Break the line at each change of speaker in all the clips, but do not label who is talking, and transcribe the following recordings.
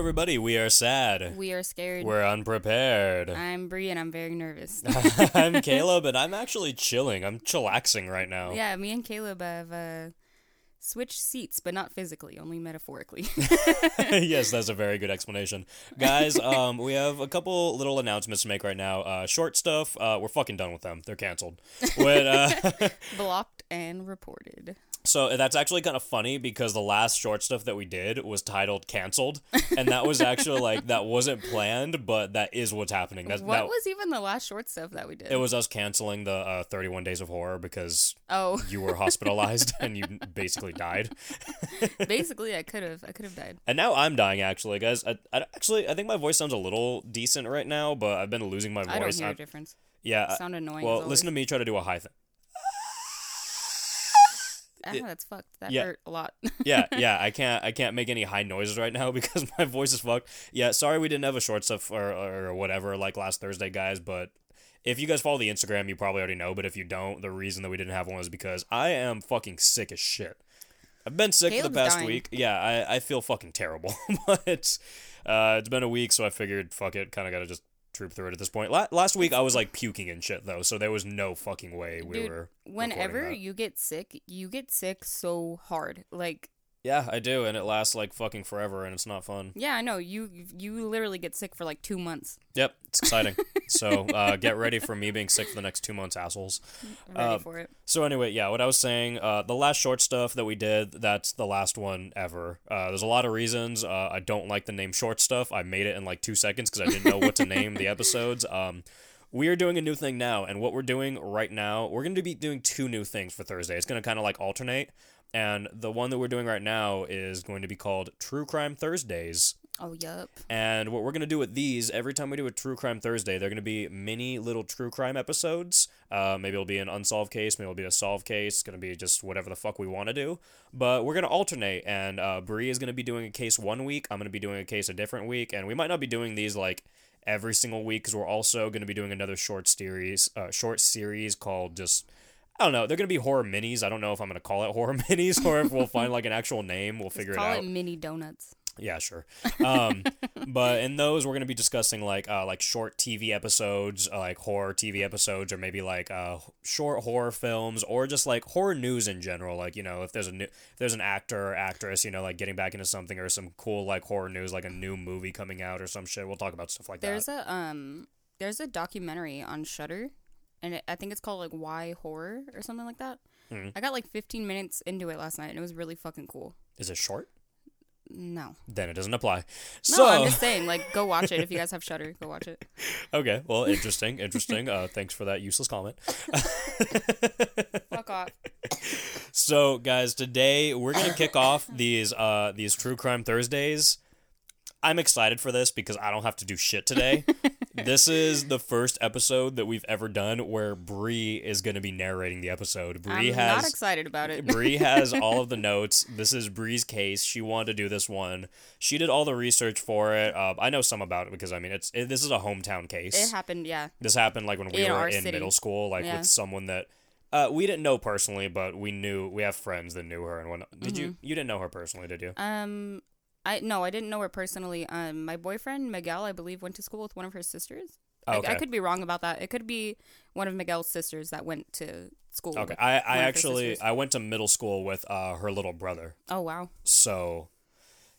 Everybody. We are sad.
We are scared.
We're unprepared.
I'm Bree and I'm very nervous.
I'm Caleb, and I'm actually chilling. I'm chillaxing right now.
yeah, me and Caleb have uh, switched seats, but not physically, only metaphorically.
yes, that's a very good explanation, guys. Um, we have a couple little announcements to make right now. Uh, short stuff. Uh, we're fucking done with them. They're canceled. But, uh,
Blocked and reported.
So that's actually kind of funny because the last short stuff that we did was titled "canceled," and that was actually like that wasn't planned, but that is what's happening. That's
what
that,
was even the last short stuff that we did?
it was us canceling the uh, 31 Days of Horror because
oh,
you were hospitalized and you basically died.
basically, I could have, I could have died.
And now I'm dying, actually, guys. I, I actually I think my voice sounds a little decent right now, but I've been losing my voice.
I don't hear a difference.
yeah. I-
Sound annoying.
well, listen to me try to do a high thing. It-
that's fucked. That
yeah.
hurt a lot.
yeah, yeah, I can't I can't make any high noises right now because my voice is fucked. Yeah, sorry we didn't have a short stuff or, or whatever like last Thursday, guys, but if you guys follow the Instagram, you probably already know, but if you don't, the reason that we didn't have one is because I am fucking sick as shit. I've been sick for the past
dying.
week. Yeah, I, I feel fucking terrible. but uh it's been a week, so I figured fuck it, kind of got to just troop through it at this point. La- last week I was like puking and shit though, so there was no fucking way we
Dude,
were
Whenever you get sick, you get sick so hard. Like,
Yeah, I do, and it lasts like fucking forever and it's not fun.
yeah, I know. You you literally get sick for like two months.
Yep, it's exciting. so uh, get ready for me being sick for the next two months, assholes.
I'm ready
Uh,
for it.
So anyway, yeah, what I was saying, uh, the last short stuff that we did, that's the last one ever. Uh, there's a lot of reasons. Uh, I don't like the name short stuff. I made it in like two seconds because I didn't know what to name the episodes. Um, we are doing a new thing now, and what we're doing right now, we're going to be doing two new things for Thursday. It's going to kind of like alternate. And the one that we're doing right now is going to be called True Crime Thursdays.
Oh, yep.
And what we're going to do with these, every time we do a True Crime Thursday, they're going to be mini little true crime episodes. Uh, maybe it'll be an unsolved case, maybe it'll be a solved case. It's going to be just whatever the fuck we want to do. But we're going to alternate, and uh, Bree is going to be doing a case one week. I'm going to be doing a case a different week. And we might not be doing these like every single week because we're also going to be doing another short series, uh, short series called just. I don't know. They're gonna be horror minis. I don't know if I'm gonna call it horror minis or if we'll find like an actual name. We'll figure
Call
it out.
Call it mini donuts.
Yeah, sure. Um, but in those, we're gonna be discussing like uh, like short TV episodes, uh, like horror TV episodes, or maybe like uh, short horror films, or just like horror news in general. Like you know, if there's a new, if there's an actor or actress, you know, like getting back into something, or some cool like horror news, like a new movie coming out or some shit. We'll talk about stuff like
There's
that.
There's a um there's a documentary on Shutter, and it, I think it's called like Why Horror or something like that.
Mhm.
I got like 15 minutes into it last night, and it was really fucking cool.
Is it short?
No,
Then it doesn't apply.
no,
So
I'm just saying, like, go watch it if you guys have Shutter. Go watch it.
okay, well, interesting, interesting. Uh, thanks for that useless comment.
Fuck off.
So, guys, today we're gonna kick off these uh these true crime Thursdays. I'm excited for this because I don't have to do shit today. this is the first episode that we've ever done where Bree is gonna be narrating the episode. Bree
I'm
has
not excited about it.
Bree has all of the notes. This is Bree's case. She wanted to do this one. She did all the research for it. Uh, I know some about it because I mean, it's it, this is a hometown case.
it happened, yeah.
This happened like when we
In
were in
city.
middle school, like
Yeah.
with someone that uh, we didn't know personally, but we knew we have friends that knew her and whatnot. Did you?
Mm-hmm.
You didn't know her personally, did you?
Um, I no, I didn't know her personally. Um, my boyfriend Miguel, I believe, went to school with one of her sisters. I-
Okay.
I, could be wrong about that. It could be one of Miguel's sisters that went to school.
Okay,
with
I, I
one of her
actually. I went to middle school with uh, her little brother.
Oh wow.
So,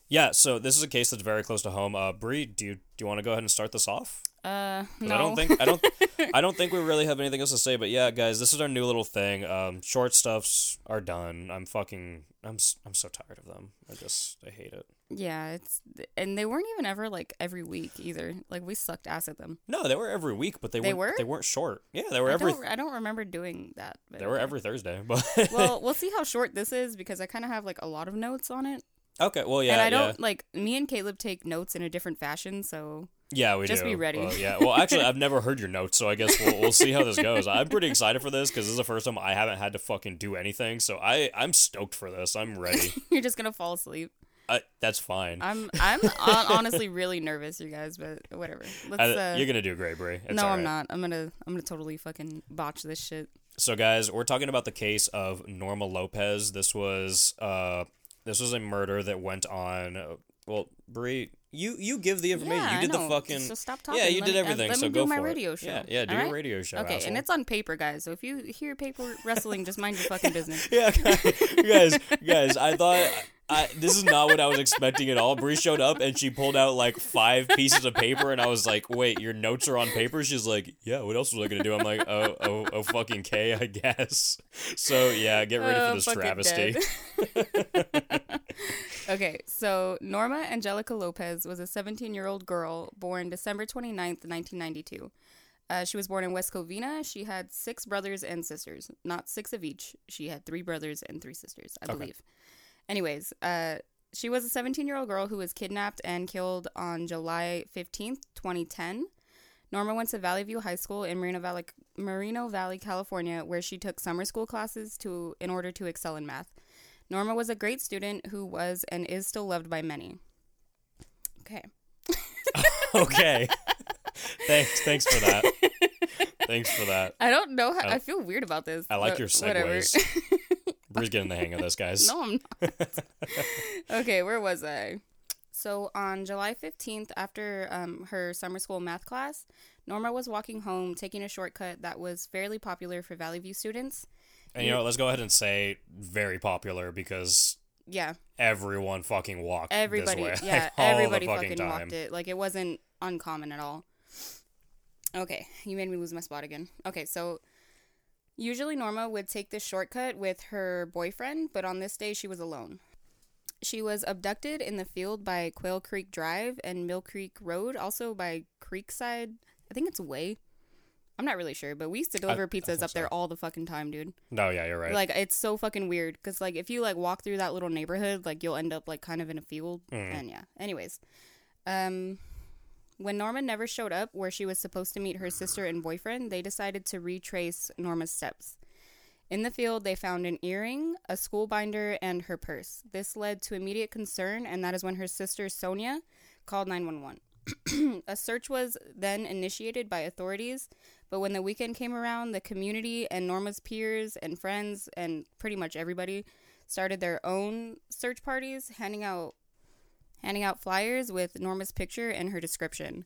yeah. So this is a case that's very close to home. Uh, Bree, do you do you want to go ahead and start this off?
Uh, no.
I don't think I don't I don't think we really have anything else to say. But yeah, guys, this is our new little thing. Um, short stuffs are done. I'm fucking I'm I'm so tired of them. I just I hate it.
Yeah, it's and they weren't even ever like every week either. Like we sucked ass at them.
No, they were every week, but they,
They
weren't, they weren't short. Yeah, they were
I
every
don't, I don't remember doing that. but
they were every Thursday. But
well, we'll see how short this is because I kind of have like a lot of notes on it,
okay, well yeah,
and I don't like me and Caleb take notes in a different fashion. So
Yeah, we
Just
do.
be ready.
Well, yeah. Well, actually, I've never heard your notes, so I guess we'll, we'll see how this goes. I'm pretty excited for this because this is the first time I haven't had to fucking do anything. So I I'm stoked for this. I'm ready.
you're just gonna fall asleep.
I, that's fine.
I'm I'm honestly really nervous, you guys, but whatever. Let's. Uh,
you're gonna do great, Bree. It's
no,
all
I'm not. I'm gonna I'm gonna totally fucking botch this shit.
So, guys, we're talking about the case of Norma Lopez. This was uh, this was a murder that went on. Uh, well, Bree, You you give the information.
Yeah,
you did
I know.
the fucking.
So stop talking.
Yeah, you
Let
did
me- uh,
everything.
let
so
me
go
do my
for
radio
it.
show.
Yeah, yeah. Do
all
your
right?
radio show.
Okay,
asshole.
and it's on paper, guys. So if you hear paper wrestling, just mind your fucking business.
Yeah, guys, guys, I thought I, this is not what I was expecting at all. Bree showed up and she pulled out like five pieces of paper, and I was like, "Wait, your notes are on paper?" She's like, "Yeah, what else was I gonna do?" I'm like, "Oh, oh, oh, fucking K, I guess." So yeah, get ready
Oh,
for this travesty.
okay, so Norma Angelica Lopez was a 17 year old girl born December 29th, 1992. Uh, she was born in West Covina. She had six brothers and sisters, not six of each. She had three brothers and three sisters, I
Okay.
believe. Anyways, uh, she was a 17 year old girl who was kidnapped and killed on July 15th, 2010. Norma went to Valley View High School in Marino Valley, Moreno Valley, California, where she took summer school classes to in order to excel in math. Norma was a great student who was and is still loved by many. Okay.
okay, thanks, thanks for that. Thanks for that.
I don't know how
I-
I, feel weird about this.
I like your
whatever.
segues. Bree's getting the hang of this, guys.
no, I'm not. okay, where was I? So on July 15th, after um, her summer school math class, Norma was walking home, taking a shortcut that was fairly popular for Valley View students.
And you know, let's go ahead and say very popular because
Yeah,
everyone fucking walked
everybody,
this way.
yeah,
like, all
everybody
the fucking,
fucking,
time.
walked it. Like it wasn't uncommon at all. Okay, you made me lose my spot again. Okay, so usually Norma would take this shortcut with her boyfriend, but on this day she was alone. She was abducted in the field by Quail Creek Drive and Mill Creek Road, also by Creekside. I think it's Way. I'm not really sure, but we used to deliver
I
pizzas
think
up there all the fucking time, dude.
No, yeah, you're right.
Like it's so fucking weird because like if you like walk through that little neighborhood, like you'll end up like kind of in a field.
Mm.
And yeah. Anyways, um, when Norma never showed up where she was supposed to meet her sister and boyfriend, they decided to retrace Norma's steps. In the field, they found an earring, a school binder, and her purse. This led to immediate concern, and that is when her sister Sonia called 911. a search was then initiated by authorities, but when the weekend came around, the community and Norma's peers and friends and pretty much everybody started their own search parties, handing out handing out flyers with Norma's picture and her description.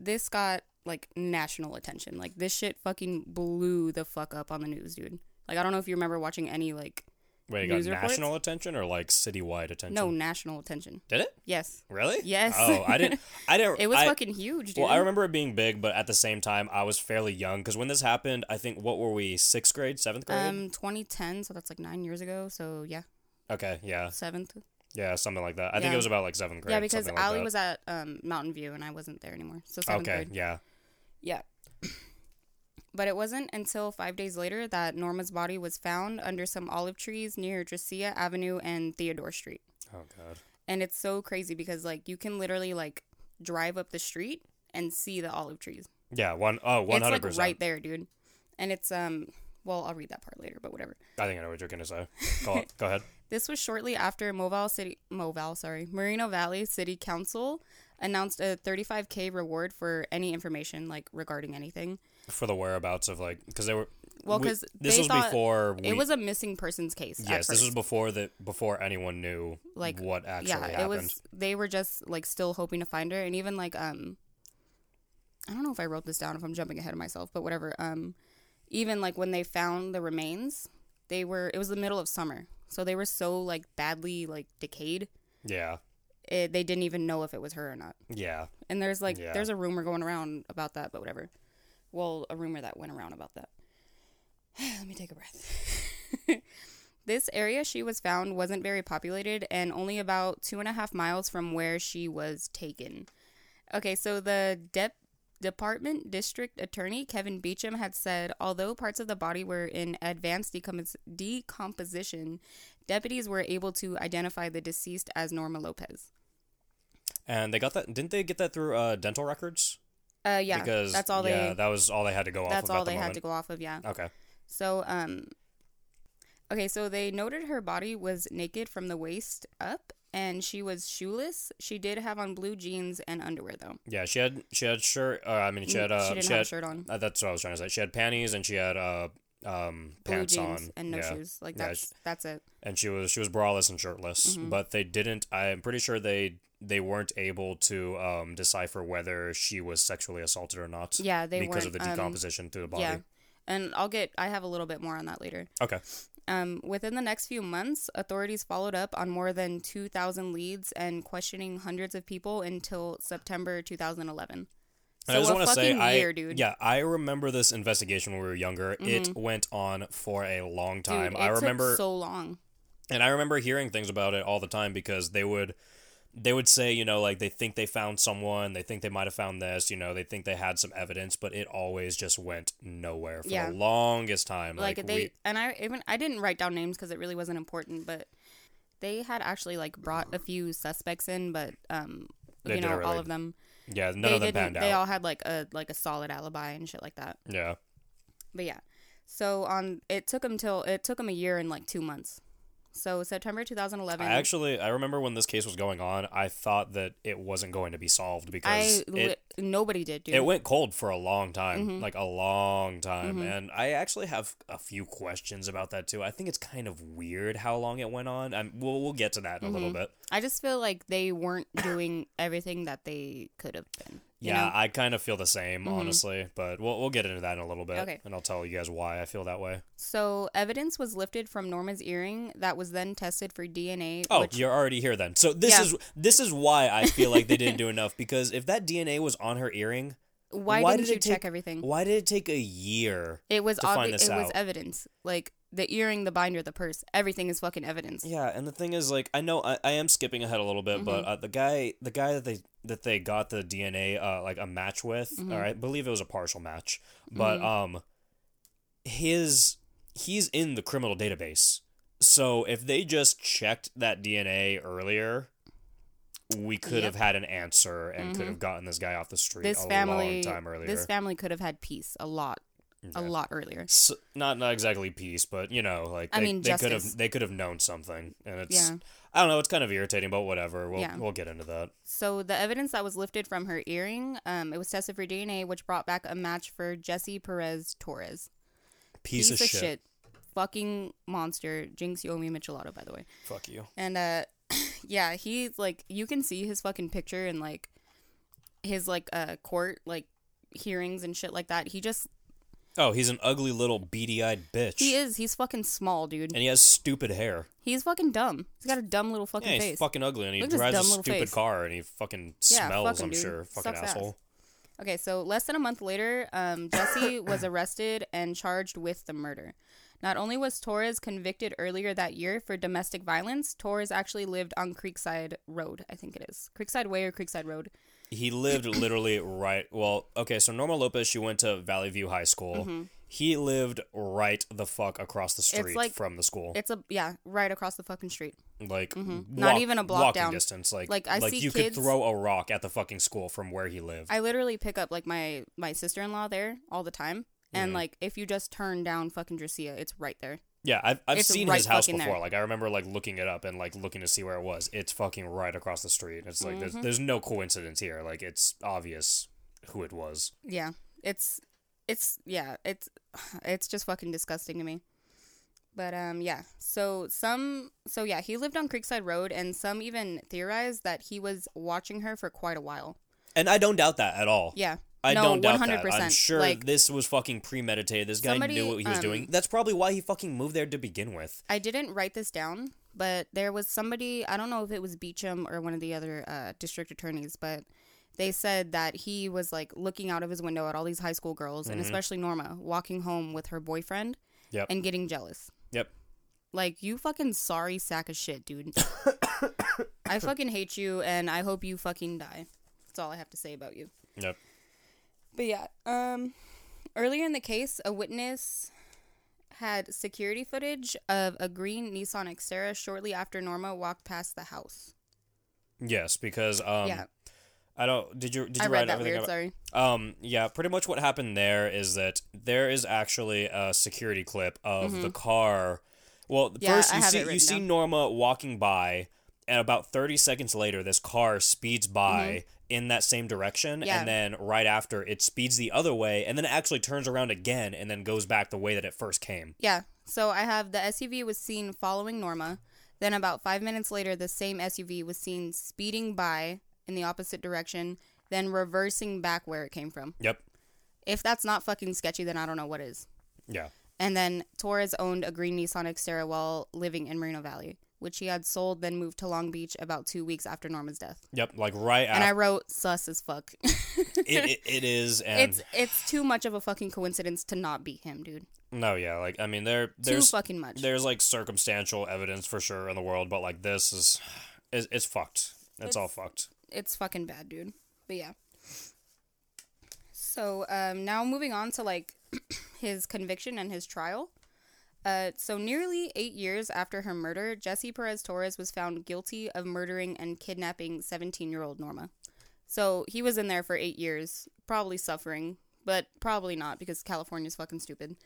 This got like national attention. Like this shit fucking blew the fuck up on the news, dude. Like I don't know if you remember watching any like
Wait, you got national attention or like citywide attention?
no national attention.
Did it?
Yes.
Really?
Yes.
Oh, I didn't. I didn't.
It was
I,
fucking huge, dude.
Well, I remember it being big, but at the same time, I was fairly young because when this happened, I think what were we? Sixth grade, seventh grade?
um 2010, so that's like 9 years ago. So yeah,
okay, yeah,
7th.
yeah, something like that. I think it was about like seventh grade.
yeah, because
like
Allie
that.
was at um Mountain View and I wasn't there anymore. So 7th
Okay,
grade.
yeah.
Yeah. But it wasn't until five days later that Norma's body was found under some olive trees near Dracaea Avenue and Theodore Street.
Oh god.
And it's so crazy because like you can literally like drive up the street and see the olive trees.
Yeah, one oh one
It's like
percent.
right there, dude. And it's um well, I'll read that part later, but whatever.
I think I know what you're gonna say. Go, go ahead.
This was shortly after Movale City Movale, sorry, Moreno Valley City Council announced a 35k reward for any information like regarding anything.
For the whereabouts of like, because they were.
Well,
we-
'cause
this was before. We,
it was a missing persons case.
Yes, this was before that. Before anyone knew
Like,
what actually
yeah,
happened.
it was. They were just like still hoping to find her, and even like um, I don't know if I wrote this down if I'm jumping ahead of myself, but whatever. Um, even like when they found the remains, they were. It was the middle of summer, so they were so like badly like decayed.
Yeah,
It, they didn't even know if it was her or not.
yeah.
And there's like
Yeah.
there's a rumor going around about that, but whatever. Well, a rumor that went around about that. Let me take a breath. this area she was found wasn't very populated and only about two and a half miles from where she was taken. Okay, so the dep Department District Attorney Kevin Beecham had said although parts of the body were in advanced decompos- decomposition, deputies were able to identify the deceased as Norma Lopez.
And they got that. Didn't they get that through uh, dental records?
Uh, yeah,
because
that's all
yeah,
they.
that was all they had to go off.
That's all
the
they had to go off of. Yeah.
Okay.
So, um, okay, so they noted her body was naked from the waist up, and she was shoeless. She did have on blue jeans and underwear, though.
Yeah, she had she had shirt. Uh, I mean, she had uh,
she didn't
she
have
had,
a shirt on.
Uh, that's what I was trying to say. She had panties and she had uh um, pants
jeans
on
and no
yeah.
shoes. Like
Yeah,
that's that's it.
and she was she was braless and shirtless.
Mhm.
But they didn't. I'm pretty sure they they weren't able to um, decipher whether she was sexually assaulted or not
Yeah, they
because of the
um,
decomposition through the body.
Yeah, and I'll get. I have a little bit more on that later.
Okay.
Um, within the next few months, authorities followed up on more than 2,000 leads and questioning hundreds of people until September 2011. So
I just want to say,
fucking
I
dude.
yeah, I remember this investigation when we were younger. It
Mhm.
went on for a long
Dude,
time.
it
I remember,
so long.
and I remember hearing things about it all the time because they would, they would say, you know, like they think they found someone, they think they might have found this, you know, they think they had some evidence, but it always just went nowhere for
Yeah.
the longest time.
Like,
Like,
they
we,
and I even I didn't write down names because it really wasn't important, but they had actually like brought a few suspects in, but um, you know, all of them
yeah, none
they
of them panned
They all had like a like a solid alibi and shit like that.
yeah,
But yeah, so on it took them till it took them a year and like two months. So September 2011.
I actually, I remember when this case was going on, I thought that it wasn't going to be solved
I
because it,
nobody did, dude.
it went cold for a long time,
Mhm.
like a long time.
Mhm.
And I actually have a few questions about that too. I think it's kind of weird how long it went on. I'm, we'll we'll get to that in a little
Mhm.
bit.
I just feel like they weren't doing everything that they could have been.
yeah,
know?
I kind of feel the same,
Mhm.
honestly. But we'll we'll get into that in a little bit,
Okay.
and I'll tell you guys why I feel that way.
So evidence was lifted from Norma's earring that was then tested for DNA.
Oh,
which,
you're already here then. So this
Yeah.
is this is why I feel like they didn't do enough because if that DNA was on her earring,
why,
why
didn't
did
you
it
check
take-
everything?
why did it take a year?
It was
to find
obvious.
this
It was evidence. Like the earring, the binder, the purse. Everything is fucking evidence.
Yeah, and the thing is, like, I know I, I am skipping ahead a little bit, but
Mhm.
uh, the guy, the guy that they that they got the DNA, uh, like a match with,
Mhm.
or I believe it was a partial match, but
Mhm.
um, his he's in the criminal database. So if they just checked that DNA earlier, we could
Yep.
have had an answer and could
Mhm.
have gotten this guy off the street
This
a
family,
long time earlier.
this family could have had peace a lot, a lot earlier.
S not not exactly peace, but you know, like
I mean,
they could have they could have known something, and it's
Yeah.
I don't know, it's kind of irritating, but whatever. We'll
Yeah.
we'll get into that.
So the evidence that was lifted from her earring, um, it was tested for DNA, which brought back a match for Jesse Perez Torres.
Piece, of, shit.
Fucking monster. Jinx Yomi Michelotto, by the way.
Fuck you.
And uh yeah, he's like you can see his fucking picture and like his like uh court like hearings and shit like that. He just
Oh, he's an ugly little beady-eyed bitch.
he is he's fucking small, dude.
and he has stupid hair.
He's fucking dumb. He's got a dumb little fucking
yeah, he's
face.
fucking ugly, and he
Look at his
drives a
dumb little
stupid
face.
car, and he fucking
Yeah,
smells.
fuck him,
I'm
dude.
sure, fucking
Sucks ass.
asshole.
Okay, so less than a month later, um, Jesse was arrested and charged with the murder. Not only was Torres convicted earlier that year for domestic violence, Torres actually lived on Creekside Road, I think it is. Creekside Way or Creekside Road.
He lived literally right. Well, okay, so Norma Lopez, she went to Valley View High School.
Mhm.
He lived right the fuck across the street
like-
from the school.
It's a yeah, right across the fucking street.
like
Mhm. Not even a block
walking
down.
distance. Like
Like, I see
you
kids-
could throw a rock at the fucking school from where he lived.
I literally pick up like my my sister-in-law there all the time. And
Mhm.
like if you just turn down fucking Dracaea, it's right there.
Yeah, I've I've
it's
seen
right
his house before.
there.
Like I remember like looking it up and like looking to see where it was. It's fucking right across the street. It's like
Mhm.
there's there's no coincidence here. Like it's obvious who it was.
Yeah. It's it's yeah, it's it's just fucking disgusting to me. But um yeah. So some so yeah, he lived on Creekside Road and some even theorized that he was watching her for quite a while.
And I don't doubt that at all.
Yeah.
I
no,
don't doubt that. I'm sure
Like-
this was fucking premeditated. This guy
Somebody,
knew what he was
um,
doing. That's probably why he fucking moved there to begin with.
I didn't write this down, but there was somebody, I don't know if it was Beecham or one of the other uh, district attorneys, but they said that he was like looking out of his window at all these high school girls and
Mhm.
especially Norma walking home with her boyfriend
Yep.
and getting jealous.
Yep.
Like you fucking sorry sack of shit, dude. I fucking hate you and I hope you fucking die. That's all I have to say about you.
Yep.
But yeah, um earlier in the case, a witness had security footage of a green Nissan Xterra shortly after Norma walked past the house.
Yes, because um
yeah,
I don't did you did you
I
write
read that
everything
weird.
about-
Sorry.
Um, yeah, pretty much what happened there is that there is actually a security clip of the car. Well,
Mm-hmm. Yeah,
first you see you
written
see. Norma walking by, and about thirty seconds later, this car speeds by
Mm-hmm.
In that same direction,
Yeah.
and then right after it speeds the other way, and then it actually turns around again, and then goes back the way that it first came.
Yeah. So I have the SUV was seen following Norma. Then about five minutes later, the same SUV was seen speeding by in the opposite direction, then reversing back where it came from.
Yep.
If that's not fucking sketchy, then I don't know what is.
Yeah.
And then Torres owned a green Nissan Xterra while living in Moreno Valley, which he had sold, then moved to Long Beach about two weeks after Norman's death.
Yep. Like right
And I wrote sus as fuck.
it, it, it is, and
it's it's too much of a fucking coincidence to not be him, dude.
no, yeah. Like I mean, there there's Too
fucking much.
there's like circumstantial evidence for sure in the world, but like this is, is it's fucked. It's, all fucked.
it's fucking bad, dude. But yeah. So um, now moving on to like his conviction and his trial. Uh, so nearly eight years after her murder, Jesse Perez Torres was found guilty of murdering and kidnapping 17-year-old Norma. So he was in there for eight years, probably suffering, but probably not because California's fucking stupid.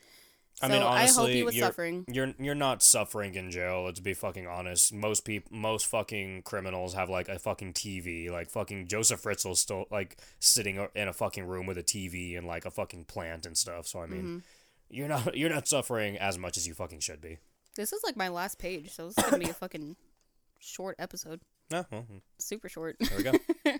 So
I mean, honestly,
I hope he was
you're,
suffering.
You're you're not suffering in jail. Let's be fucking honest. Most people, most fucking criminals have like a fucking TV. Like fucking Joseph Fritzl's still like sitting in a fucking room with a TV and like a fucking plant and stuff. So I mean,
Mm-hmm.
You're not you're not suffering as much as you fucking should be.
This is like my last page, so this is gonna be a fucking short episode.
No, well,
Super short.
there we go.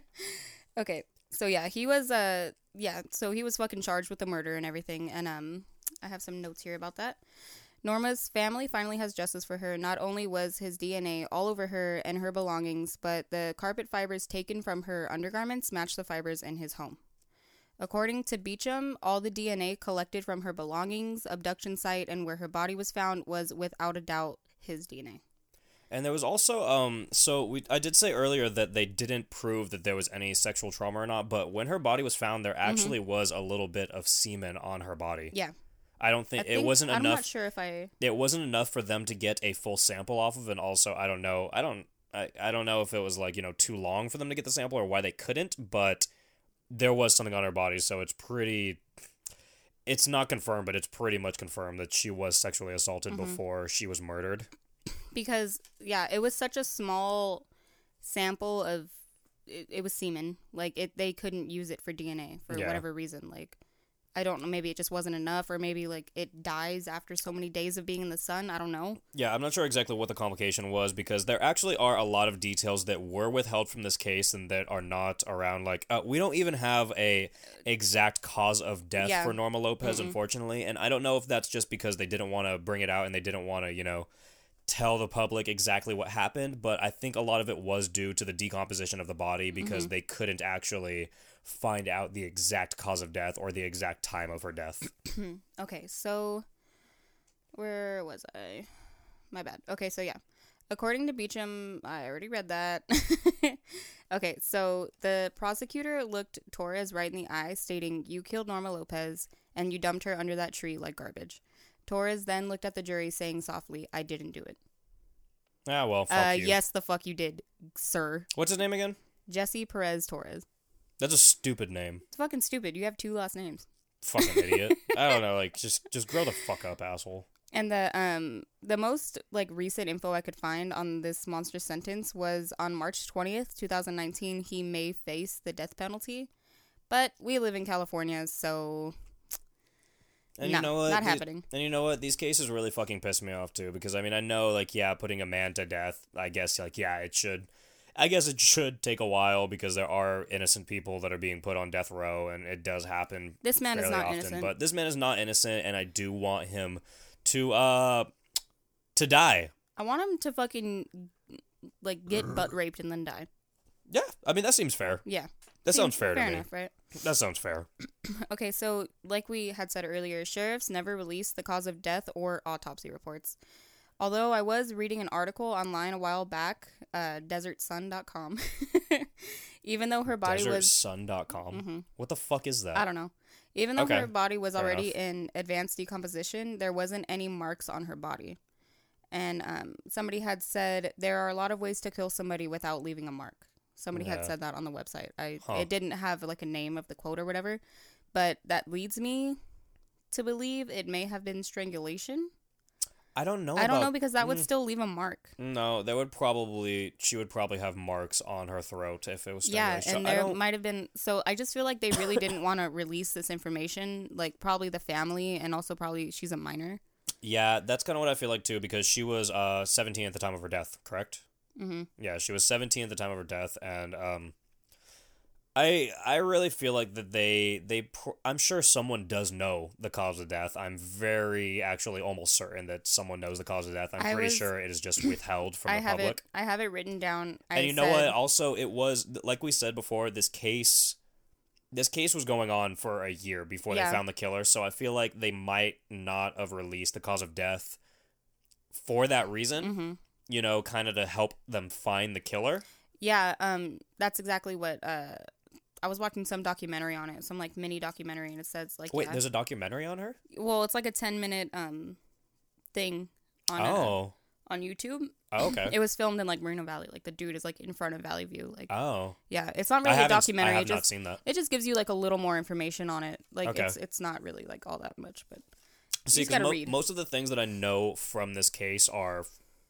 Okay. So yeah, he was uh yeah, so he was fucking charged with the murder and everything and um I have some notes here about that. Norma's family finally has justice for her. Not only was his DNA all over her and her belongings, but the carpet fibers taken from her undergarments matched the fibers in his home. According to Beecham, all the DNA collected from her belongings, abduction site, and where her body was found was without a doubt his DNA.
And there was also um so we I did say earlier that they didn't prove that there was any sexual trauma or not, but when her body was found there
Mm-hmm.
actually was a little bit of semen on her body.
Yeah.
I don't
I
think,
think
it wasn't enough.
I'm not sure if I
it wasn't enough for them to get a full sample off of and also I don't know I don't I, I don't know if it was like you know too long for them to get the sample or why they couldn't but there was something on her body so it's pretty it's not confirmed but it's pretty much confirmed that she was sexually assaulted
Mm-hmm.
before she was murdered
because yeah, it was such a small sample of it, it was semen. Like it, they couldn't use it for DNA for
Yeah.
whatever reason. Like I don't know, maybe it just wasn't enough, or maybe like it dies after so many days of being in the sun. I don't know.
Yeah, I'm not sure exactly what the complication was because there actually are a lot of details that were withheld from this case and that are not around. Like, uh, we don't even have a exact cause of death
Yeah.
for Norma Lopez, unfortunately, and I don't know if that's just because they didn't want to bring it out and they didn't want to, you know, tell the public exactly what happened. But I think a lot of it was due to the decomposition of the body because they couldn't actually find out the exact cause of death or the exact time of her death.
Okay, so where was I? My bad. Okay, so yeah. According to Beecham, I already read that. okay, so the prosecutor looked Torres right in the eye, stating, You killed Norma Lopez and you dumped her under that tree like garbage. Torres then looked at the jury, saying softly, I didn't do it.
ah, well, fuck
Uh, yes, the fuck you did, sir.
What's his name again?
Jesse Perez Torres.
That's a stupid name.
It's fucking stupid. You have two last names.
fucking idiot. I don't know, like just just grow the fuck up, asshole.
And the um the most like recent info I could find on this monster sentence was on March 20th, 2019, he may face the death penalty. But we live in California, so
And
No,
you know what?
not
These-
happening.
And you know what? These cases really fucking piss me off too because I mean I know like yeah, putting a man to death, I guess like yeah, it should I guess it should take a while because there are innocent people that are being put on death row and it does happen
this man is not
often.
innocent.
But this man is not innocent and I do want him to uh to die.
I want him to fucking like get butt raped and then die.
Yeah, I mean that seems fair.
Yeah.
That
Seems
sounds fair, to me.
enough, right?
That sounds fair.
Okay, so like we had said earlier, sheriffs never release the cause of death or autopsy reports. Although I was reading an article online a while back, uh, desertsun.com, even though her body was,
DesertSun.com.
Mhm.
What the fuck is that?
I don't know, even though
Okay,
her body was
fair
already in advanced decomposition, there wasn't any marks on her body. And um, somebody had said there are a lot of ways to kill somebody without leaving a mark. Somebody had said that on the website. I
Huh.
it didn't have like a name of the quote or whatever, but that leads me to believe it may have been strangulation.
I don't know.
I don't
about-
know because that would
Mm.
still leave a mark.
No, that would probably she would probably have marks on her throat if it was
Yeah,
strangulation.
and there might have been. So I just feel like they really didn't want to release this information. Like probably the family, and also probably she's a minor.
Yeah, that's kind of what I feel like too, because she was uh 17 at the time of her death, correct?
hmm
Yeah, she was 17 at the time of her death, and um, I I really feel like that they they pr- I'm sure someone does know the cause of death. I'm very actually almost certain that someone knows the cause of death. I'm
I
pretty
was-
sure it is just withheld from
I
the
have
public.
it. I have it written down. I
and you know what? Also, it was like we said before. This case, this case was going on for a year before
Yeah.
they found the killer. So I feel like they might not have released the cause of death for that reason.
Mhm.
You know, kind of to help them find the killer.
Yeah, um, that's exactly what. Uh, I was watching some documentary on it, some like mini documentary, and it says like,
Wait,
yeah.
there's a documentary on her.
well, it's like a ten minute um thing on uh,
Oh,
on YouTube.
oh okay.
It was filmed in like Marino Valley. Like the dude is like in front of Valley View. Like
oh,
yeah, it's not really a documentary.
I have
it
not
just
seen that.
it just gives you like a little more information on it. Like
Okay.
it's it's not really like all that much, but
See,
just
'cause
gotta
mo- most of the things that I know from this case are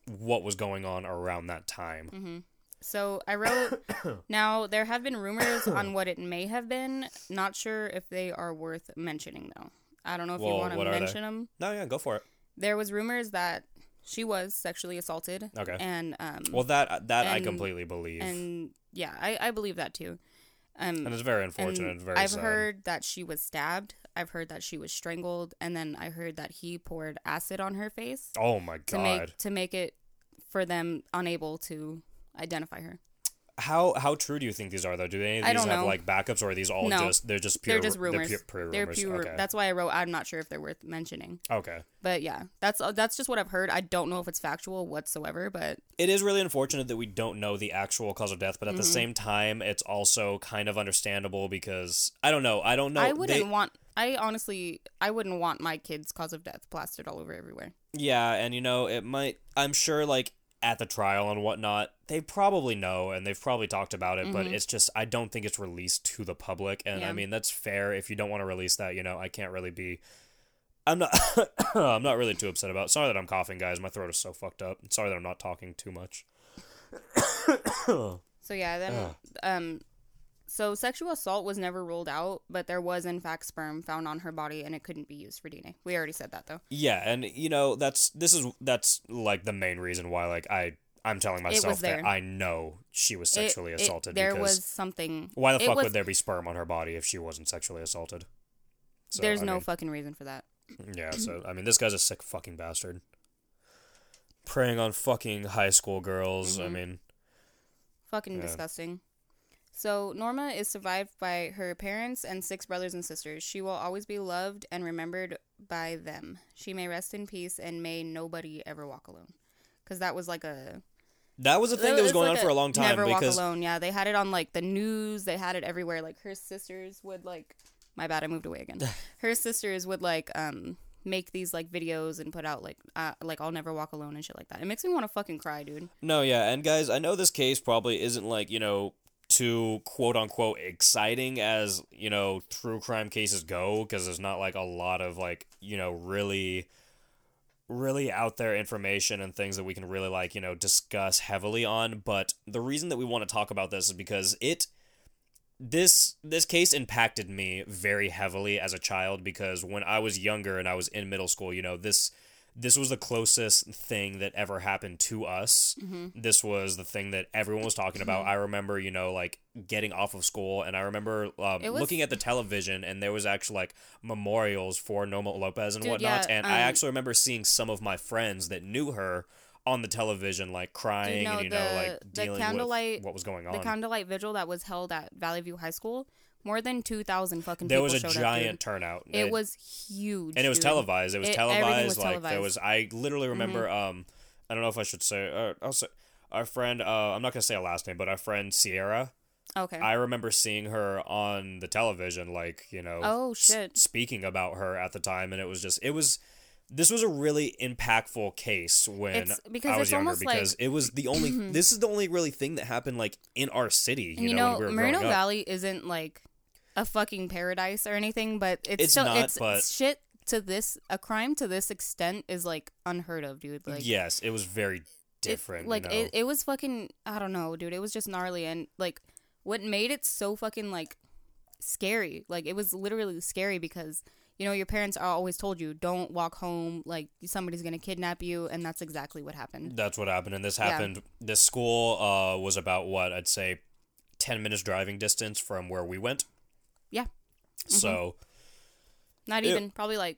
what was going on around that time.
hmm So I wrote. now there have been rumors on what it may have been. Not sure if they are worth mentioning though. I don't know if you want to mention them.
No, yeah, go for it.
There was rumors that she was sexually assaulted.
Okay.
And um.
Well, that that I completely believe, and,
and yeah, I I believe that too. Um.
And it's very unfortunate.
and
and very
I've
sad.
heard that she was stabbed. I've heard that she was strangled, and then I heard that he poured acid on her face
Oh my
to
god!
make to make it for them unable to identify her.
How how true do you think these are though? Do any of
I
these
don't
have
know.
like backups, or are these all
No.
just they're just pure
they're just
They're
rumors.
pure, pure
They're
rumors.
pure.
Okay.
That's why I wrote. I'm not sure if they're worth mentioning.
okay.
But yeah, that's uh, that's just what I've heard. I don't know if it's factual whatsoever, but
It is really unfortunate that we don't know the actual cause of death, but at the
Mhm.
same time, it's also kind of understandable because I don't know. I don't know.
I wouldn't
they-
want. I honestly, I wouldn't want my kid's cause of death plastered all over everywhere.
Yeah, and you know, it might. I'm sure, like at the trial and whatnot, they probably know and they've probably talked about it, but
Mhm.
it's just I don't think it's released to the public, and I mean that's fair. If you don't want to release that, you know, I can't really be. I'm not. I'm not really too upset about. It. Sorry that I'm coughing, guys. My throat is so fucked up. Sorry that I'm not talking too much.
So yeah, then
Ugh.
um, so sexual assault was never ruled out, but there was in fact sperm found on her body, and it couldn't be used for DNA. We already said that though.
Yeah, and you know that's this is that's like the main reason why like I I'm telling myself that
there.
I know she was sexually
it-
assaulted
there
because
was something.
why the fuck
was-
would there be sperm on her body if she wasn't sexually assaulted? So,
There's
I
no
mean,
fucking reason for that.
yeah. So I mean, this guy's a sick fucking bastard. Preying on fucking high school girls. I
Mhm.
mean,
Fucking
Yeah.
disgusting. So Norma is survived by her parents and six brothers and sisters. She will always be loved and remembered by them. She may rest in peace and may nobody ever walk alone. Because that was like a
that was a thing that was going
like
on for a long time
Never walk alone. Yeah, they had it on like the news. They had it everywhere. Like her sisters would like. My bad, I moved away again. her sisters would like um make these like videos and put out like uh, like I'll never walk alone and shit like that. It makes me want to fucking cry, dude.
No, yeah, and guys, I know this case probably isn't like, you know, too quote unquote exciting as, you know, true crime cases go because there's not like a lot of like, you know, really really out there information and things that we can really like, you know, discuss heavily on, but the reason that we want to talk about this is because it this this case impacted me very heavily as a child because when I was younger and I was in middle school, you know, this this was the closest thing that ever happened to us.
Mm-hmm.
This was the thing that everyone was talking about. I remember, you know, like getting off of school, and I remember um,
was-
looking at the television, and there was actually like memorials for Norma Lopez and
Dude,
whatnot.
yeah,
and I
um,
actually remember seeing some of my friends that knew her on the television, like crying
no,
and you know,
the-
like
the
dealing
candlelight-
with what was going on.
The candlelight vigil that was held at Valley View High School, more than two thousand fucking people.
there was a giant
up.
turnout.
Dude. It was huge,
and it was
dude.
televised. It was
It-
televised.
was
like there
televised. Mm-hmm.
was. I literally remember. Um, I don't know if I should say. Uh, I'll say our friend. Uh, I'm not gonna say a last name, but our friend Sierra.
Okay.
I remember seeing her on the television, like you know.
Oh,
s-
shit.
speaking about her at the time, and it was just. It was. This was a really impactful case when
It's- because
I was
it's
younger
almost like-
it was the only. this is the only really thing that happened like in our city. You,
you
know,
know,
we were
Moreno
growing up.
Valley isn't like a fucking paradise or anything, but it's,
It's
still
not,
it's
but-
shit to this a crime to this extent is like unheard of, dude. Like
yes, it was very
it-
different.
like
you know?
it, it was fucking I don't know, dude. It was just gnarly and like what made it so fucking like scary. Like it was literally scary because you know your parents are always told you don't walk home like somebody's gonna kidnap you and that's exactly what happened.
That's what happened, and this
Yeah.
happened. This school uh, was about what I'd say, ten minutes driving distance from where we went.
Yeah.
So
Not
It-
even probably like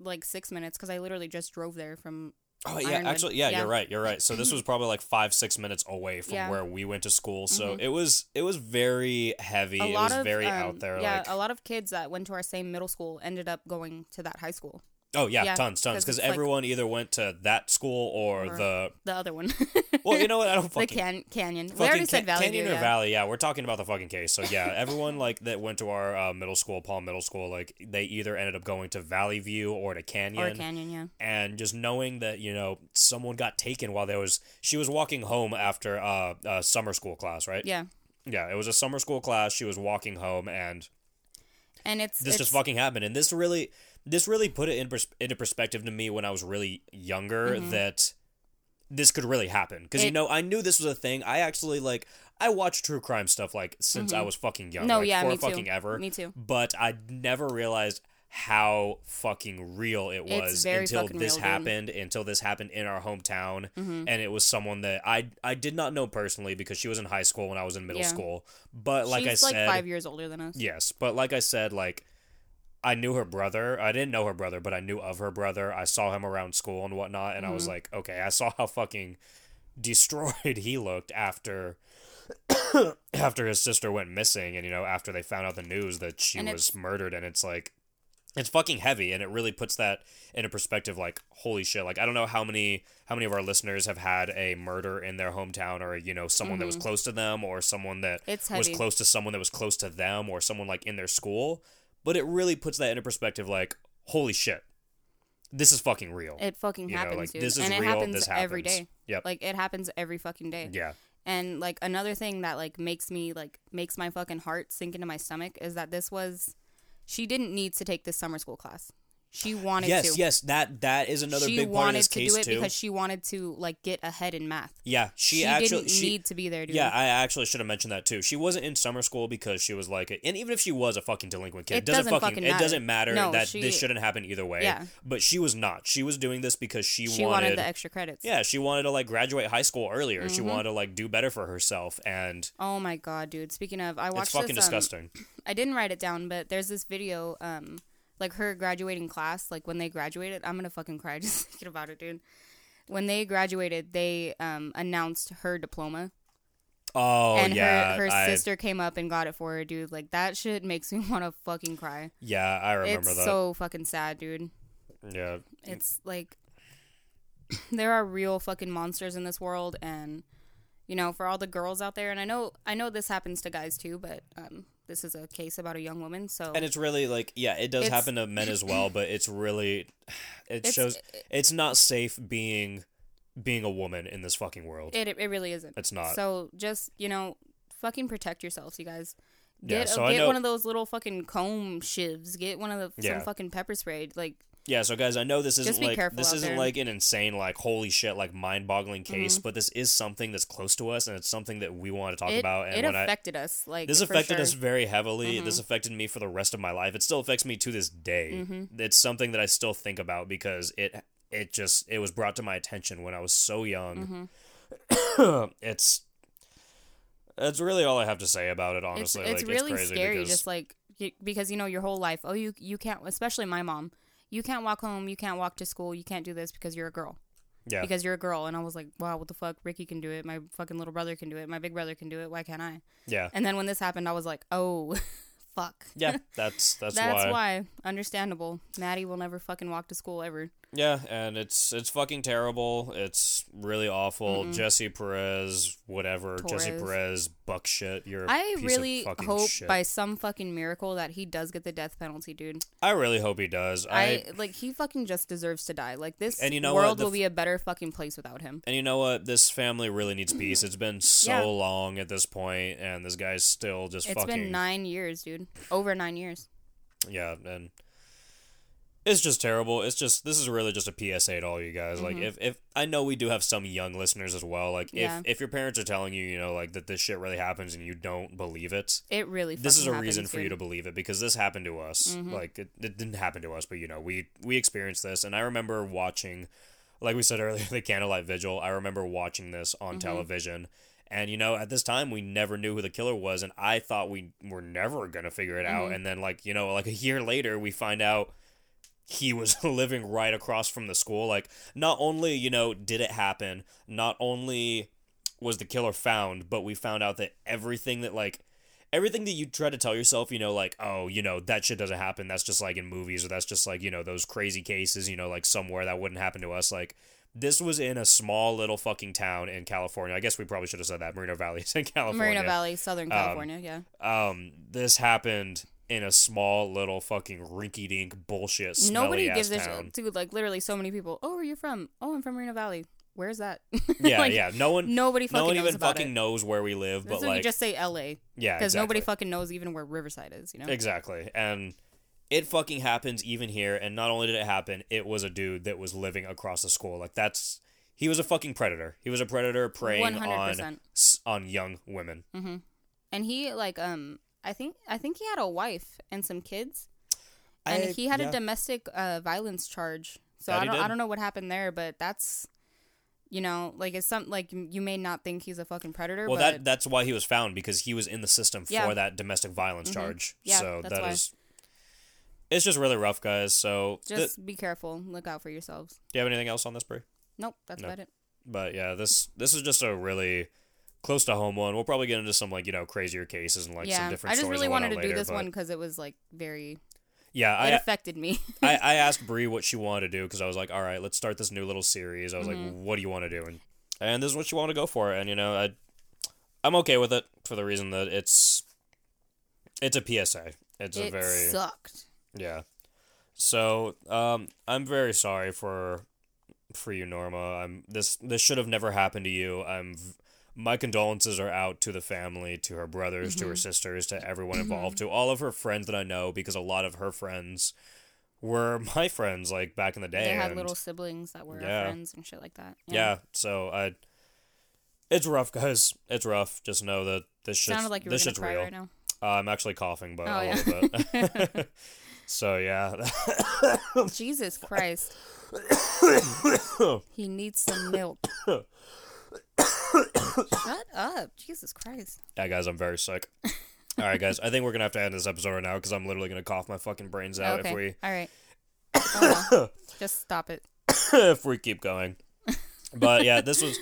like six minutes because I literally just drove there from
Oh yeah,
Ironwood.
actually, yeah,
Yeah.
you're right. You're right. So this was probably like five, six minutes away from
Yeah. Mm-hmm.
where we went to school. So it was it was very heavy. it was
of
very
um,
out there.
Yeah,
like
a lot of kids that went to our same middle school ended up going to that high school,
oh yeah,
yeah,
tons, tons.
'cause
Because
it's like-
everyone either went to that school or,
Or
the.
the other one.
Well, you know what? I don't
the can- canyon. We
fucking
already said Valley
Canyon
View,
or
yeah.
Valley, yeah, we're talking about the fucking case. So yeah, everyone like that went to our uh, middle school, Palm Middle School, like they either ended up going to Valley View or to Canyon.
Or canyon, yeah.
and just knowing that you know someone got taken while there was she was walking home after uh, a summer school class right
Yeah.
yeah it was a summer school class she was walking home and
And it's
this
it's,
just fucking happened and this really this really put it in pers- into perspective to me when i was really younger that this could really happen because you
Mm-hmm.
Know i knew this was a thing i actually like i watched true crime stuff like since i was fucking young
Mm-hmm. No,
like,
yeah,
for
me too.
fucking ever
Me too.
but i never realized how fucking real it was until this
real, dude.
happened until this happened in our hometown
Mm-hmm.
and it was someone that i i did not know personally because she was in high school when i was in middle
Yeah.
school but like
She's
i said like
five years older than us.
Yes, but like I said, like I knew her brother. I didn't know her brother, but I knew of her brother. I saw him around school and whatnot, and I
Mm-hmm.
was like, okay, I saw how fucking destroyed he looked after after his sister went missing, and you know after they found out the news that she
And
was murdered, and it's like. It's fucking heavy, and it really puts that in a perspective. Like, holy shit! Like, I don't know how many how many of our listeners have had a murder in their hometown, or you know, someone that was close to them, or someone that
Mm-hmm.
Was close to someone that was close to them or someone like in their school but it really puts that into perspective like holy shit this is fucking real
It fucking
you know
happens,
like
dude.
this is
and it
real
happens
this happens
every day.
yep
Like it happens every fucking day.
yeah
And like another thing that like makes me like makes my fucking heart sink into my stomach is that this was she didn't need to take this summer school class. She wanted
yes
to.
yes that that is another
she
big part of
wanted
this
to
case
do it
too
because she wanted to like get ahead in math.
yeah she,
She,
actually
didn't
she
need to be there, dude.
yeah, I actually should have mentioned that too. She wasn't in summer school because she was like, a, and even if she was a fucking delinquent kid,
It
doesn't,
doesn't
fucking,
fucking
it
matter.
doesn't matter
No,
that
she-
this shouldn't happen either way.
Yeah.
But she was not. She was doing this because she,
she
wanted,
wanted the extra credits.
yeah, she wanted to like graduate high school earlier.
Mm-hmm.
She wanted to like do better for herself, and
Oh my god, dude. Speaking of, I watched
it's fucking
this, um,
disgusting.
I didn't write it down, but there's this video, um, like her graduating class, like when they graduated, I'm gonna fucking cry just thinking about it, dude. When they graduated, they um announced her diploma,
Oh
and
yeah,
her her
I,
sister came up and got it for her, dude. Like that shit makes me want to fucking cry.
yeah, I remember
it's
that.
so fucking sad, dude.
yeah,
It's like there are real fucking monsters in this world, and you know, for all the girls out there, and I know I know this happens to guys too, but um, this is a case about a young woman, so
and it's really like yeah, it does happen to men as well, but it's really it
It's-
shows it's not safe being being a woman in this fucking world.
it it really isn't.
It's not.
So just you know, fucking protect yourselves, you guys.
Yeah,
Get
so I
get
know-
one of those little fucking comb shivs. Get one of the
Yeah.
some fucking pepper spray. Like
Yeah, so guys, I know this isn't like this isn't
there.
like an insane like holy shit like mind-boggling case,
Mm-hmm.
but this is something that's close to us and it's something that we want to talk
it,
about and
it
when I
affected us. Like
this affected
sure.
us very heavily.
Mm-hmm.
This affected me for the rest of my life. It still affects me to this day.
Mm-hmm.
It's something that I still think about because it it just it was brought to my attention when I was so young.
Mm-hmm.
it's that's really all I have to say about it.
It's
Honestly,
it's
like
really
it's crazy
scary.
because
Just like because you know your whole life. Oh, you you can't. Especially my mom. You can't walk home. You can't walk to school. You can't do this because you're a girl.
yeah,
Because you're a girl. And I was like, wow, what the fuck? Ricky can do it. My fucking little brother can do it. My big brother can do it. Why can't I?
yeah,
And then when this happened, I was like, oh, fuck.
yeah. That's that's,
That's
why.
why. Understandable. Maddie will never fucking walk to school ever.
Yeah, and it's it's fucking terrible. It's really awful. Jesse Perez, whatever. Jesse Perez, buck shit. You're a
I
piece
really
of fucking
hope
shit.
by some fucking miracle that he does get the death penalty, dude.
I really hope he does. I,
I, like he fucking just deserves to die. Like this
And you know what?
world
The
will be a better fucking place without him.
and you know what? This family really needs peace. It's been so
Yeah.
long at this point, and this guy's still just
It's
fucking
been nine years, dude. Over nine years.
yeah. And It's just terrible. It's just this is really just a PSA to all you guys. Like
Mhm.
if if I know we do have some young listeners as well. Like
Yeah.
if if your parents are telling you, you know, like that this shit really happens and you don't believe it,
It really.
this is a reason for you to believe it because this happened to us.
Mhm.
Like it, it didn't happen to us, but you know, we we experienced this and I remember watching like we said earlier the candlelight vigil. I remember watching this on
Mhm.
television. And you know, at this time we never knew who the killer was and I thought we were never going to figure it out
Mhm.
and then like, you know, like a year later we find out he was living right across from the school. Like, not only, you know, did it happen, not only was the killer found, but we found out that everything that, like, everything that you try to tell yourself, you know, like, oh, you know, that shit doesn't happen. That's just like in movies, or that's just like, you know, those crazy cases, you know, like somewhere that wouldn't happen to us. Like, this was in a small little fucking town in California. I guess we probably should have said that. Moreno Valley is in California.
Moreno Valley, Southern
Um,
California. yeah.
Um, this happened in a small little fucking rinky dink bullshit
Nobody gives a shit. Dude, like literally, so many people. Oh, where are you from? Oh, I'm from Moreno Valley. Where's that?
Yeah,
Like,
yeah. No one,
Nobody fucking
no one even fucking
it.
knows where we live. But like,
just say L.A.
yeah,
because
exactly.
nobody fucking knows even where Riverside is. You know.
exactly, and it fucking happens even here. And not only did it happen, it was a dude that was living across the school. Like that's he was a fucking predator. He was a predator preying
One hundred
on
percent.
s- on young women.
Mm-hmm. And he like um, I think I think he had a wife and some kids, and
I-
he had
yeah.
a domestic uh, violence charge. So
That
I don't. I don't know what happened there, but that's. You know, like it's some like you may not think he's a fucking predator,
Well,
but
that that's why he was found because he was in the system
Yeah.
for that domestic violence
Mhm.
charge.
Yeah,
so
that's
that
why.
is- It's just really rough, guys. So, th-
just be careful. Look out for yourselves.
do you have anything else on this, Bree?
Nope, that's
No.
about it.
But yeah, this this is just a really close to home one. We'll probably get into some like you know crazier cases and like some
yeah,
different
I just
stories
really wanted to do
later,
this
but-
one because it was like very.
Yeah,
it
I,
affected me.
I I asked Bree what she wanted to do because I was like, all right, let's start this new little series. I was
Mhm.
like, what do you want to do? And and this is what she wanted to go for. And you know, I I'm okay with it for the reason that it's it's a PSA. It's a very
sucked.
yeah. So um, I'm very sorry for for you, Norma. I'm this this should have never happened to you. I'm my condolences are out to the family, to her brothers, to her
Mhm.
sisters, to everyone involved, to all of her friends that I know, because a lot of her friends were my friends, like back in the day.
They had
and-
little siblings that were
Yeah.
friends and shit like that.
yeah. So I, it's rough, guys. It's rough. Just know that this shit's
Sounded like you
this shit's real.
right now.
Uh, I'm actually coughing, but
Oh,
a
yeah.
little bit. so yeah.
Jesus Christ. he needs some milk. Shut up. Jesus Christ.
Yeah, guys, I'm very sick. All right, guys, I think we're gonna have to end this episode right now because I'm literally gonna cough my fucking brains out
okay.
if we
All right. Oh, well. Just stop it.
if we keep going. But yeah, this was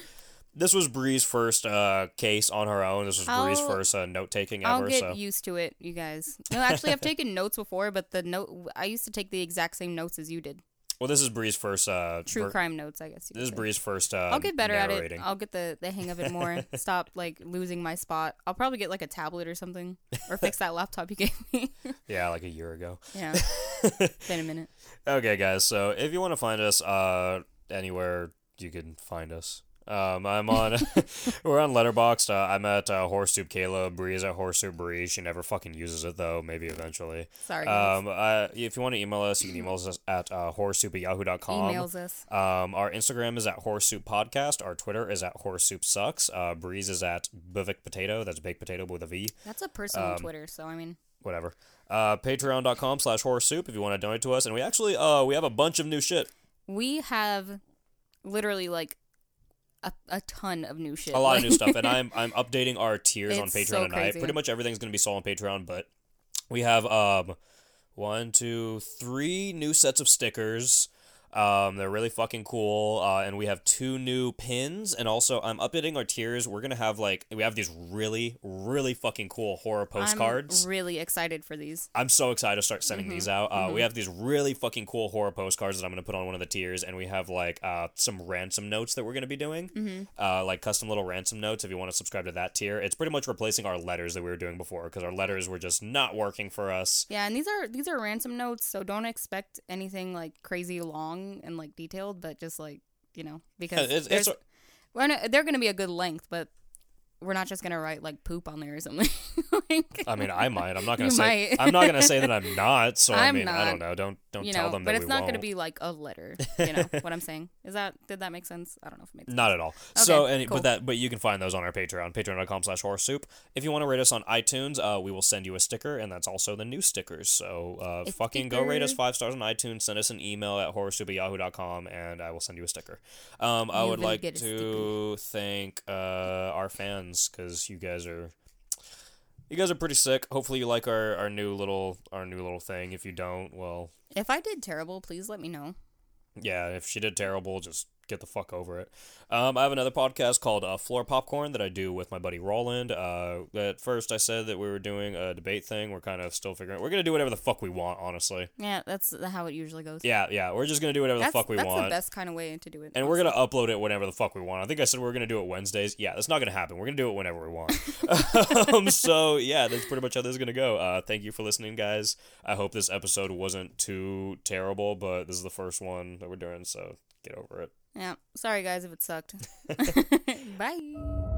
this was Bree's first uh, case on her own. This was Bree's
I'll-
first uh, note taking
I'll
ever.
get
so
used to it, you guys. No, actually, I've taken notes before, but the note I used to take the exact same notes as you did.
Well, this is Bree's first. Uh,
True
ver-
crime notes, I guess. You
This is
say.
Bree's first. Uh,
I'll get better at it. I'll get the, the hang of it more. Stop like losing my spot. I'll probably get like a tablet or something, or fix that laptop you gave me.
Yeah, like a year ago.
yeah, been a minute.
Okay, guys. So if you want to find us uh, anywhere, you can find us. Um, I'm on. we're on Letterboxd. Uh, I'm at uh, Horse Soup Kayla. Bree's at Horse Soup Bree. She never fucking uses it though. Maybe eventually.
Sorry.
Um, uh, if you want to email us, you can email us at uh, horsesoup at yahoo.com.
Emails us.
Um, our Instagram is at Horse Soup Podcast. Our Twitter is at Horse Soup Sucks. Uh, Bree's is at Bivik Potato. That's baked potato with a V.
That's a personal
um,
Twitter, so I mean,
Whatever. Uh, Patreon.com slash Horse Soup if you want to donate to us. And we actually uh we have a bunch of new shit.
we have literally like a, a ton of new shit.
a lot of new stuff, and I'm I'm updating our tiers on Patreon
so
tonight. Pretty much everything's gonna be sold on Patreon, but we have um one, two, three new sets of stickers. Um, they're really fucking cool. Uh, and we have two new pins, and also I'm updating our tiers. We're gonna have like we have these really, really fucking cool horror postcards.
I'm really excited for these.
I'm so excited to start sending
Mhm,
these out. Uh, We
mhm.
have these really fucking cool horror postcards that I'm going to put on one of the tiers, and we have like uh, some ransom notes that we're going to be doing,
hmm
uh, like custom little ransom notes. If you want to subscribe to that tier, it's pretty much replacing our letters that we were doing before because our letters were just not working for us.
Yeah, and these are these are ransom notes, so don't expect anything like crazy long and like detailed, but just like you know because
it's, it's
we're not- they're going to be a good length, but we're not just gonna write like poop on there or something. like,
I mean, I might. I'm not gonna say. I'm not gonna say that I'm not. So I
I'm
mean, I don't know. Don't don't
you
tell
know,
them
but
that
it's not
won't.
gonna be like a letter. You know what I'm saying? Is that did that make sense? I don't know if it makes sense.
Not at all. so,
Okay,
any,
cool.
but that, but you can find those on our Patreon, patreon.com slash horror soup. If you want to rate us on iTunes, uh, we will send you a sticker, and that's also the new stickers. So, uh, fucking go rate us five stars on iTunes. Send us an email at horrorsoup at yahoo.com, and I will send you a sticker. Um, I
You
would like to thank uh, our fans because you guys are. You guys are pretty sick. Hopefully, you like our, our new little our new little thing. If you don't, well,
If I did terrible, please let me know.
yeah, if she did terrible, just get the fuck over it. Um, I have another podcast called uh, Floor Popcorn that I do with my buddy Roland. Uh, at first, I said that we were doing a debate thing. We're kind of still figuring. We're gonna do whatever the fuck we want, honestly.
Yeah, that's how it usually goes.
Yeah, yeah, we're just gonna do whatever
that's,
the fuck we
that's
want.
the best kind of way to do it.
And we're gonna upload it whenever the fuck we want. I think I said we are gonna do it Wednesdays. Yeah, that's not gonna happen. We're gonna do it whenever we want. um, so yeah, that's pretty much how this is gonna go. Uh, thank you for listening, guys. I hope this episode wasn't too terrible, but this is the first one that we're doing, so get over it.
Yeah. Sorry guys if it sucked. Bye.